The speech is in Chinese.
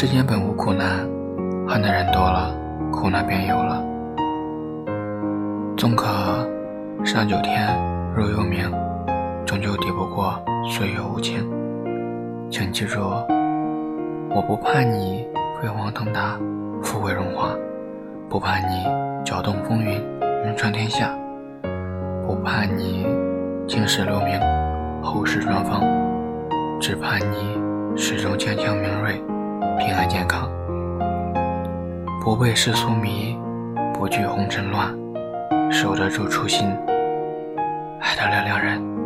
世间本无苦难，恨的人多了，苦难便有了。纵可上九天，入幽冥，终究抵不过岁月无情。请记住，我不怕你飞黄腾达，富贵荣华；不怕你搅动风云，名传天下；不怕你青史留名，后世传芳；只怕你始终坚强明锐。平安健康，不被世俗迷，不惧红尘乱，守得住初心，爱得了两人。